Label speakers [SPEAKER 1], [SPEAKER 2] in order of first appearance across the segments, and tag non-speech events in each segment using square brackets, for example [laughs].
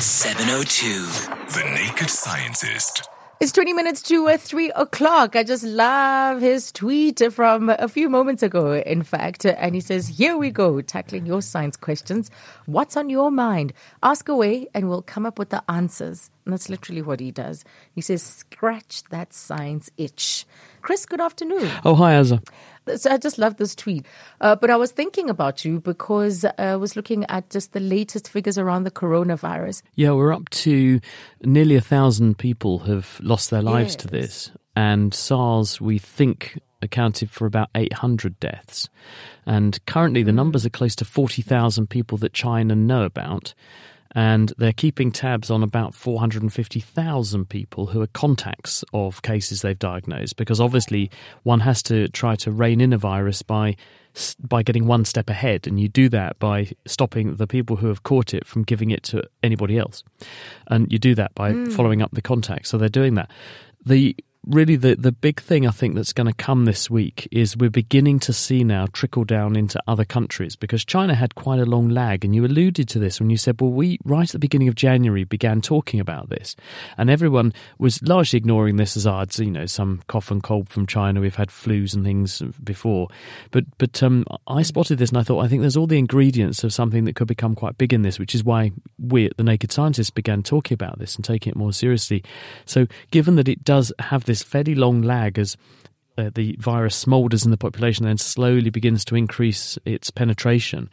[SPEAKER 1] 702.
[SPEAKER 2] The Naked Scientist.
[SPEAKER 3] It's 20 minutes to uh, 3 o'clock. I just love his tweet from a few moments ago, in fact. And he says, Here we go, tackling your science questions. What's on your mind? Ask away, and we'll come up with the answers. And that's literally what he does. He says, Scratch that science itch. Chris, good afternoon.
[SPEAKER 4] Oh, hi, Azza.
[SPEAKER 3] So I just love this tweet. Uh, but I was thinking about you because uh, I was looking at just the latest figures around the coronavirus.
[SPEAKER 4] Yeah, we're up to nearly a thousand people have lost their lives to this. And SARS, we think, accounted for about 800 deaths. And currently, the numbers are close to 40,000 people that China know about. And they're keeping tabs on about 450,000 people who are contacts of cases they've diagnosed, because obviously one has to try to rein in a virus by by getting one step ahead, and you do that by stopping the people who have caught it from giving it to anybody else, and you do that by hmm. following up the contacts. So they're doing that. The really the the big thing I think that's going to come this week is we're beginning to see now trickle down into other countries because China had quite a long lag, and you alluded to this when you said, well, we right at the beginning of January began talking about this, and everyone was largely ignoring this as odds. You know, some cough and cold from China. We've had flus and things before, but but um, I spotted this and I thought I think there's all the ingredients of something that could become quite big in this, which is why we at the Naked Scientists began talking about this and taking it more seriously. So, given that it does have this fairly long lag as uh, the virus smoulders in the population and then slowly begins to increase its penetration.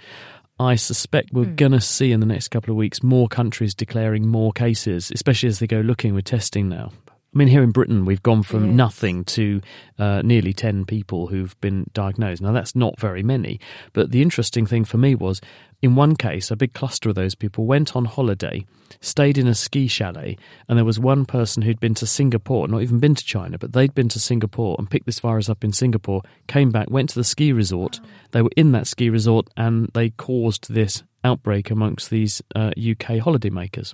[SPEAKER 4] I suspect we're going to see in the next couple of weeks more countries declaring more cases, especially as they go looking with testing now. I mean, here in Britain, we've gone from
[SPEAKER 3] Yes.
[SPEAKER 4] nothing to uh, nearly 10 people who've been diagnosed. Now, that's not very many, but the interesting thing for me was in one case, a big cluster of those people went on holiday, stayed in a ski chalet, and there was one person who'd been to Singapore, not even been to China, but they'd been to Singapore and picked this virus up in Singapore, came back, went to the ski resort. They were in that ski resort and they caused this outbreak amongst these uh, UK holidaymakers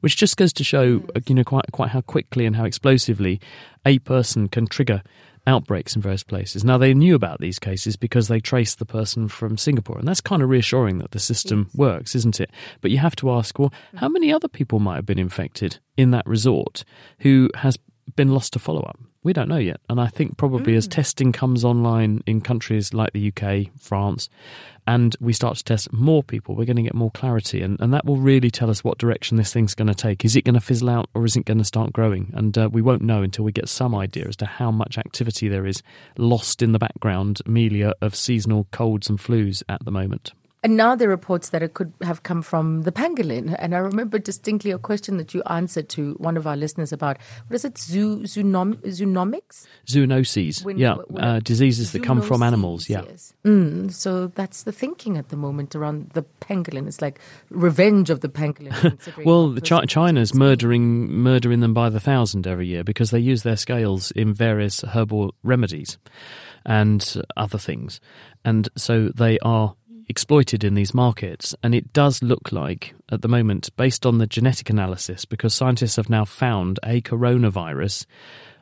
[SPEAKER 4] which just goes to show, uh, you know, quite quite how quickly and how explosively a person can trigger outbreaks in various places. Now they knew about these cases because they traced the person from Singapore, and that's kind of reassuring that the system works, isn't it? But you have to ask, well, how many other people might have been infected in that resort who has been lost to follow up? We don't know yet, and I think probably as testing comes online in countries like the UK, France, and we start to test more people, we're going to get more clarity, and, and that will really tell us what direction this thing's going to take. Is it going to fizzle out, or is it going to start growing? And uh, we won't know until we get some idea as to how much activity there is lost in the background, Amelia, of seasonal colds and flus at the moment.
[SPEAKER 3] And now there are reports that it could have come from the pangolin. And I remember distinctly a question that you answered to one of our listeners about what is it, zoo, zoonom, zoonomics?
[SPEAKER 4] Zoonoses,
[SPEAKER 3] When-
[SPEAKER 4] yeah,
[SPEAKER 3] when-
[SPEAKER 4] uh, diseases that come from animals, yeah.
[SPEAKER 3] yes. Mm, so that's the thinking at the moment around the pangolin. It's like revenge of the pangolin. [laughs]
[SPEAKER 4] Well, Chi- China's murdering murdering them by the thousand every year because they use their scales in various herbal remedies and other things, and so they are exploited in these markets. And it does look like, at the moment, based on the genetic analysis, because scientists have now found a coronavirus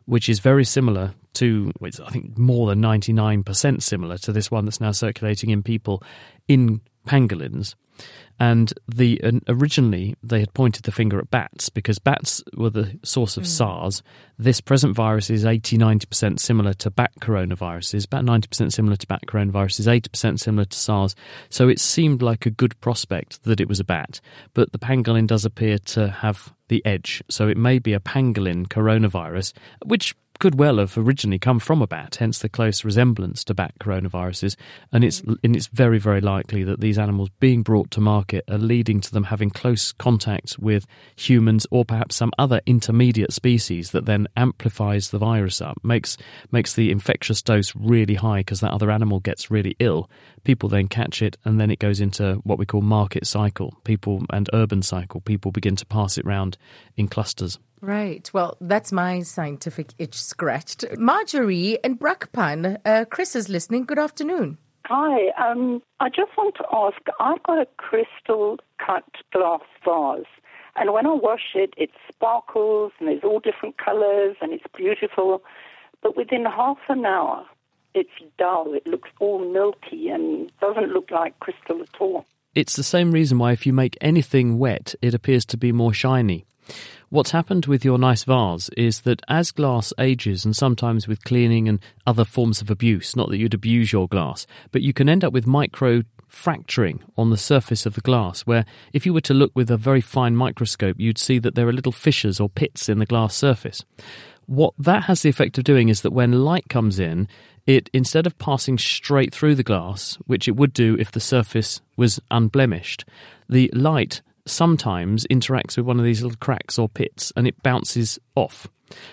[SPEAKER 4] which is very similar to, well, I think, more than 99% similar to this one that's now circulating in people in pangolins. And the and originally they had pointed the finger at bats because bats were the source of hmm. SARS. This present virus is 80 90% similar to bat coronaviruses, about 90% similar to bat coronaviruses, 80% similar to SARS. So it seemed like a good prospect that it was a bat. But the pangolin does appear to have the edge. So it may be a pangolin coronavirus, which could well have originally come from a bat, hence the close resemblance to bat coronaviruses. And it's mm. and it's very very likely that these animals being brought to market are leading to them having close contact with humans or perhaps some other intermediate species that then amplifies the virus up, makes makes the infectious dose really high because that other animal gets really ill. People then catch it, and then it goes into what we call market cycle, people and urban cycle. People begin to pass it round in clusters.
[SPEAKER 3] Right. Well, that's my scientific itch scratched. Marjorie and Brakpan, uh, Chris is listening. Good afternoon.
[SPEAKER 5] Hi, um, I just want to ask I've got a crystal cut glass vase, and when I wash it, it sparkles and there's all different colors and it's beautiful. But within half an hour, it's dull. It looks all milky and doesn't look like crystal at all.
[SPEAKER 4] it's the same reason why if you make anything wet, it appears to be more shiny. What's happened with your nice vase is that as glass ages, and sometimes with cleaning and other forms of abuse, not that you'd abuse your glass, but you can end up with micro fracturing on the surface of the glass, where if you were to look with a very fine microscope, you'd see that there are little fissures or pits in the glass surface. What that has the effect of doing is that when light comes in, it instead of passing straight through the glass, which it would do if the surface was unblemished, the light sometimes interacts with one of these little cracks or pits and it bounces off.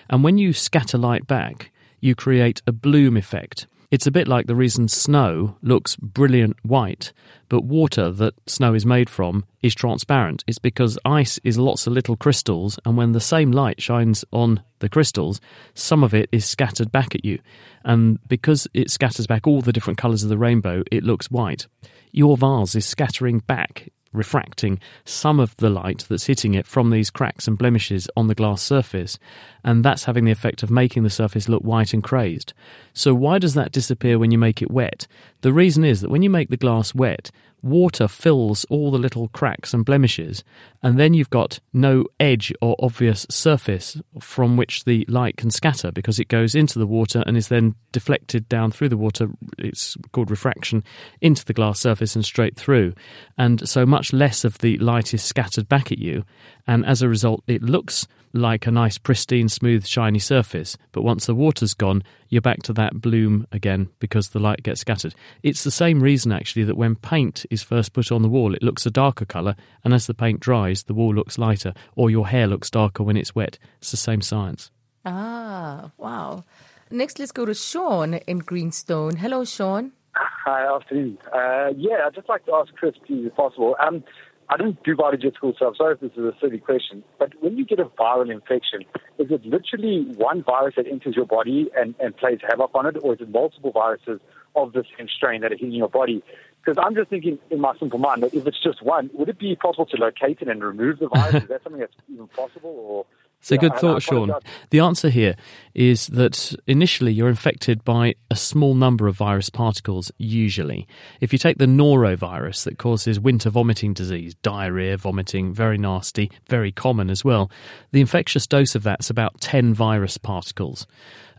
[SPEAKER 4] And when you scatter light back, you create a bloom effect. It's a bit like the reason snow looks brilliant white, but water that snow is made from is transparent. It's because ice is lots of little crystals, and when the same light shines on the crystals, some of it is scattered back at you. And because it scatters back all the different colours of the rainbow, it looks white. Your vase is scattering back refracting some of the light that's hitting it from these cracks and blemishes on the glass surface, and that's having the effect of making the surface look white and crazed. So, why does that disappear when you make it wet? The reason is that when you make the glass wet, water fills all the little cracks and blemishes, and then you've got no edge or obvious surface from which the light can scatter because it goes into the water and is then deflected down through the water. It's called refraction into the glass surface and straight through. And so much less of the light is scattered back at you, and as a result, it looks like a nice, pristine, smooth, shiny surface. But once the water's gone, you're back to that bloom again because the light gets scattered. It's the same reason, actually, that when paint is first put on the wall, it looks a darker colour, and as the paint dries, the wall looks lighter, or your hair looks darker when it's wet. It's the same science.
[SPEAKER 3] Ah, wow. Next, let's go to Sean in Greenstone. Hello, Sean.
[SPEAKER 1] Hi, afternoon. Uh, yeah, I'd just like to ask Chris, please, if possible. Um, I don't do biology at school, so I'm sorry if this is a silly question. But when you get a viral infection, is it literally one virus that enters your body and, and plays havoc on it, or is it multiple viruses of the same strain that are hitting your body? Because I'm just thinking in my simple mind that if it's just one, would it be possible to locate it and remove the virus? [laughs] is that something that's even possible, or
[SPEAKER 4] it's a good thought, Sean. The answer here is that initially you're infected by a small number of virus particles, usually. If you take the norovirus that causes winter vomiting disease, diarrhea, vomiting, very nasty, very common as well, the infectious dose of that's about 10 virus particles.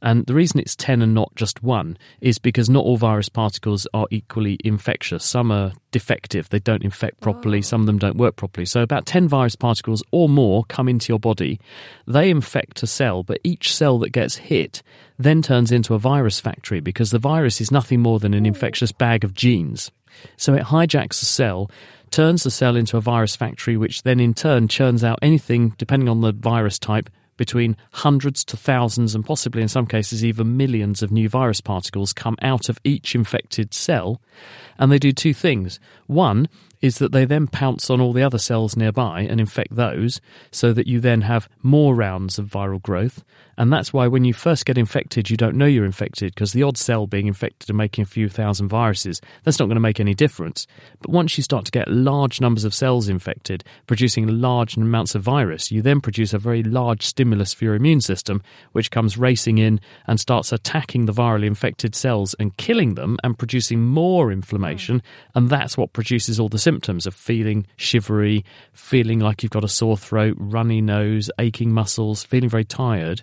[SPEAKER 4] And the reason it's 10 and not just one is because not all virus particles are equally infectious. Some are defective, they don't infect properly, oh. some of them don't work properly. So, about 10 virus particles or more come into your body. They infect a cell, but each cell that gets hit then turns into a virus factory because the virus is nothing more than an oh. infectious bag of genes. So, it hijacks a cell turns the cell into a virus factory, which then in turn churns out anything, depending on the virus type, between hundreds to thousands and possibly in some cases even millions of new virus particles come out of each infected cell. And they do two things. One, is that they then pounce on all the other cells nearby and infect those, so that you then have more rounds of viral growth. And that's why when you first get infected, you don't know you're infected because the odd cell being infected and making a few thousand viruses, that's not going to make any difference. But once you start to get large numbers of cells infected, producing large amounts of virus, you then produce a very large stimulus for your immune system, which comes racing in and starts attacking the virally infected cells and killing them and producing more inflammation. And that's what produces all the symptoms symptoms of feeling shivery, feeling like you've got a sore throat, runny nose, aching muscles, feeling very tired.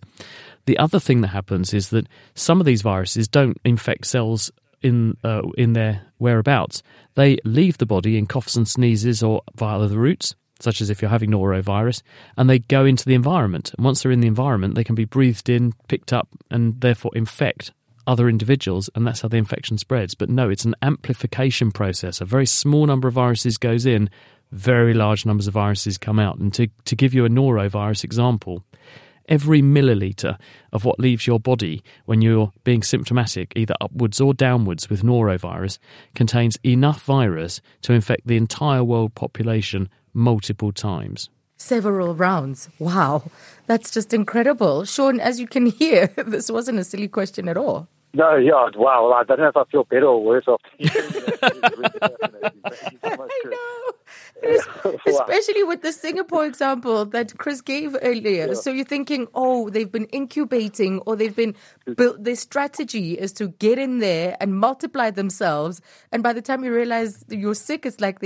[SPEAKER 4] The other thing that happens is that some of these viruses don't infect cells in uh, in their whereabouts. They leave the body in coughs and sneezes or via the routes, such as if you're having norovirus, and they go into the environment. And once they're in the environment, they can be breathed in, picked up, and therefore infect other individuals, and that's how the infection spreads. But no, it's an amplification process. A very small number of viruses goes in, very large numbers of viruses come out. And to, to give you a norovirus example, every milliliter of what leaves your body when you're being symptomatic, either upwards or downwards with norovirus, contains enough virus to infect the entire world population multiple times.
[SPEAKER 3] Several rounds. Wow. That's just incredible. Sean, as you can hear, [laughs] this wasn't a silly question at all.
[SPEAKER 1] No, yeah, wow. I don't know if I feel better or worse off. [laughs] I
[SPEAKER 3] know. [laughs] Especially with the Singapore example that Chris gave earlier. Yeah. So you're thinking, oh, they've been incubating or they've been built. Their strategy is to get in there and multiply themselves. And by the time you realize you're sick, it's like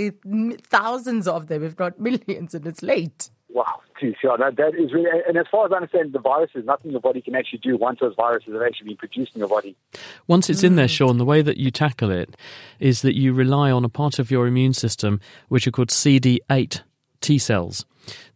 [SPEAKER 3] thousands of them, if not millions, and it's late.
[SPEAKER 1] Wow, geez, yeah, that, that is really, and as far as I understand, the virus is nothing your body can actually do once those viruses have actually been produced in your body.
[SPEAKER 4] Once it's in there, mm. Sean, the way that you tackle it is that you rely on a part of your immune system which are called CD8 T cells.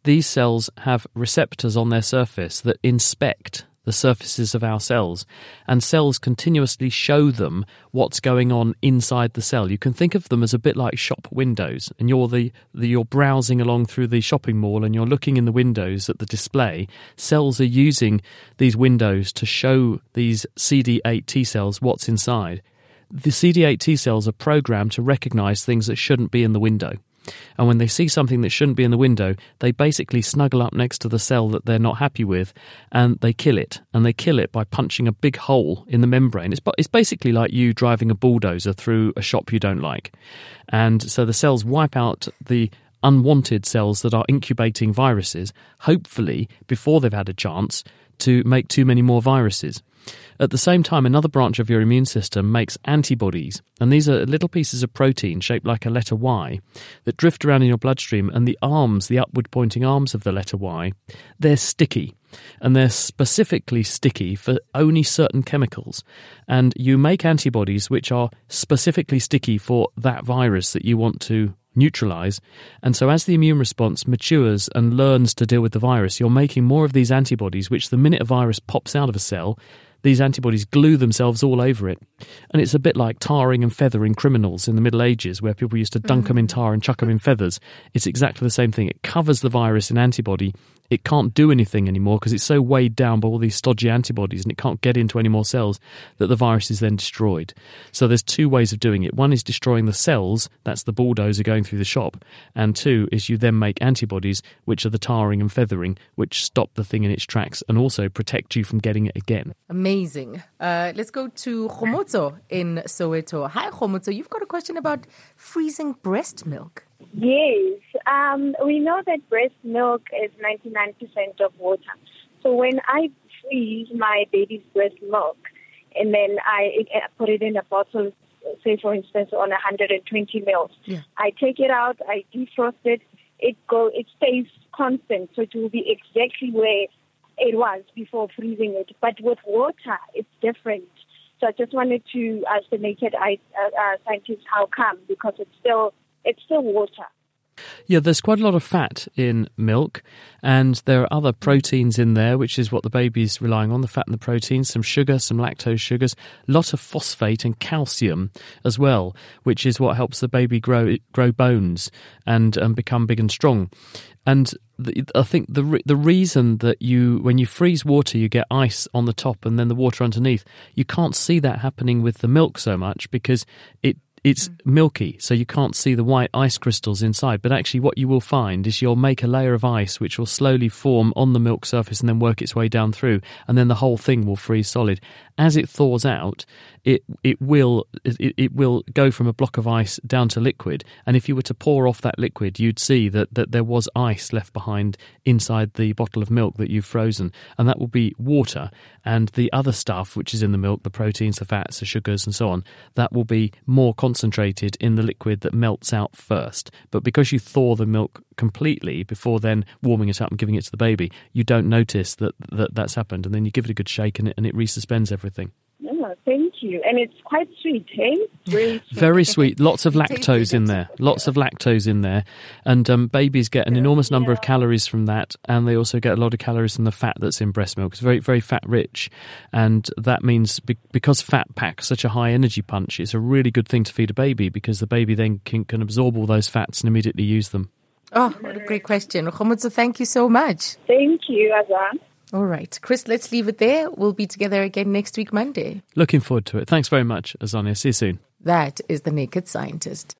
[SPEAKER 4] These cells have receptors on their surface that inspect the surfaces of our cells, and cells continuously show them what's going on inside the cell. You can think of them as a bit like shop windows, and you're the, the, you're browsing along through the shopping mall and you're looking in the windows at the display. Cells are using these windows to show these CD8 T cells what's inside. The CD8 T cells are programmed to recognize things that shouldn't be in the window. And when they see something that shouldn't be in the window, they basically snuggle up next to the cell that they're not happy with and they kill it. And they kill it by punching a big hole in the membrane. It's, it's basically like you driving a bulldozer through a shop you don't like. And so the cells wipe out the unwanted cells that are incubating viruses, hopefully before they've had a chance to make too many more viruses. At the same time, another branch of your immune system makes antibodies, and these are little pieces of protein shaped like a letter Y that drift around in your bloodstream, and the arms, the upward pointing arms of the letter Y, they're sticky. And they're specifically sticky for only certain chemicals. And you make antibodies which are specifically sticky for that virus that you want to neutralize. And so, as the immune response matures and learns to deal with the virus, you're making more of these antibodies, which the minute a virus pops out of a cell, these antibodies glue themselves all over it. And it's a bit like tarring and feathering criminals in the Middle Ages, where people used to dunk mm. them in tar and chuck them in feathers. It's exactly the same thing. It covers the virus in antibody it can't do anything anymore because it's so weighed down by all these stodgy antibodies and it can't get into any more cells that the virus is then destroyed. So there's two ways of doing it. One is destroying the cells, that's the bulldozer going through the shop, and two is you then make antibodies, which are the tarring and feathering, which stop the thing in its tracks and also protect you from getting it again.
[SPEAKER 3] Amazing. Uh, let's go to Khomozo in Soweto. Hi, Khomozo. You've got a question about freezing breast milk.
[SPEAKER 6] Yes, um, we know that breast milk is 99% of water. So when I freeze my baby's breast milk and then I put it in a bottle, say for instance on 120 mils, yeah. I take it out, I defrost it, it go, it stays constant, so it will be exactly where it was before freezing it. But with water, it's different. So I just wanted to ask the naked eye uh, uh, scientists how come because it's still it's still water.
[SPEAKER 4] Yeah, there's quite a lot of fat in milk, and there are other proteins in there, which is what the baby's relying on the fat and the proteins, some sugar, some lactose sugars, a lot of phosphate and calcium as well, which is what helps the baby grow grow bones and um, become big and strong. And the, I think the the reason that you when you freeze water you get ice on the top and then the water underneath you can't see that happening with the milk so much because it it's mm. milky, so you can't see the white ice crystals inside. But actually, what you will find is you'll make a layer of ice which will slowly form on the milk surface and then work its way down through, and then the whole thing will freeze solid. As it thaws out, it it will it, it will go from a block of ice down to liquid. And if you were to pour off that liquid, you'd see that, that there was ice left behind inside the bottle of milk that you've frozen, and that will be water. And the other stuff which is in the milk, the proteins, the fats, the sugars, and so on, that will be more concentrated in the liquid that melts out first. But because you thaw the milk completely before then warming it up and giving it to the baby, you don't notice that, that that's happened. And then you give it a good shake and it, and it resuspends everything.
[SPEAKER 6] Thank you. And it's quite sweet, eh?
[SPEAKER 4] Very sweet. Very sweet. Lots of lactose in there. Lots of lactose in there. And um, babies get an enormous number of calories from that. And they also get a lot of calories from the fat that's in breast milk. It's very, very fat rich. And that means because fat packs such a high energy punch, it's a really good thing to feed a baby because the baby then can, can absorb all those fats and immediately use them.
[SPEAKER 3] Oh, what a great question. Khomutsu, thank you so much.
[SPEAKER 6] Thank you, Azan.
[SPEAKER 3] All right. Chris, let's leave it there. We'll be together again next week, Monday.
[SPEAKER 4] Looking forward to it. Thanks very much, Azania. See you soon.
[SPEAKER 3] That is The Naked Scientist.